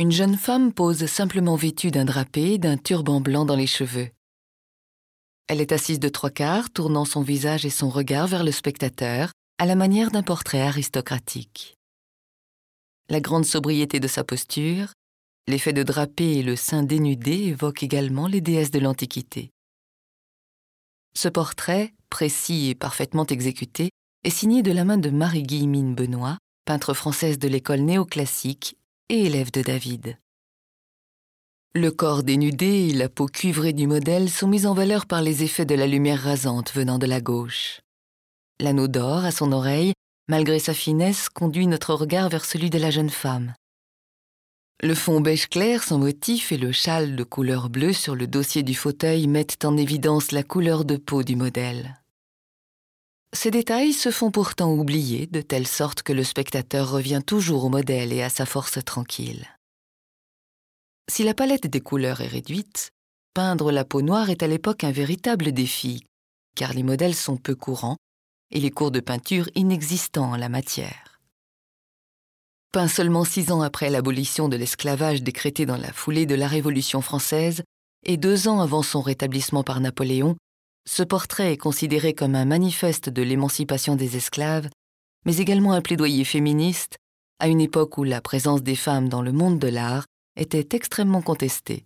Une jeune femme pose simplement vêtue d'un drapé et d'un turban blanc dans les cheveux. Elle est assise de trois quarts, tournant son visage et son regard vers le spectateur, à la manière d'un portrait aristocratique. La grande sobriété de sa posture, l'effet de drapé et le sein dénudé évoquent également les déesses de l'Antiquité. Ce portrait, précis et parfaitement exécuté, est signé de la main de Marie-Guillemine Benoît, peintre française de l'école néoclassique et élève de David. Le corps dénudé et la peau cuivrée du modèle sont mis en valeur par les effets de la lumière rasante venant de la gauche. L'anneau d'or à son oreille, malgré sa finesse, conduit notre regard vers celui de la jeune femme. Le fond beige clair sans motif et le châle de couleur bleue sur le dossier du fauteuil mettent en évidence la couleur de peau du modèle. Ces détails se font pourtant oublier de telle sorte que le spectateur revient toujours au modèle et à sa force tranquille. Si la palette des couleurs est réduite, peindre la peau noire est à l'époque un véritable défi, car les modèles sont peu courants et les cours de peinture inexistants en la matière. Peint seulement six ans après l'abolition de l'esclavage décrété dans la foulée de la Révolution française et deux ans avant son rétablissement par Napoléon, ce portrait est considéré comme un manifeste de l'émancipation des esclaves, mais également un plaidoyer féministe, à une époque où la présence des femmes dans le monde de l'art était extrêmement contestée.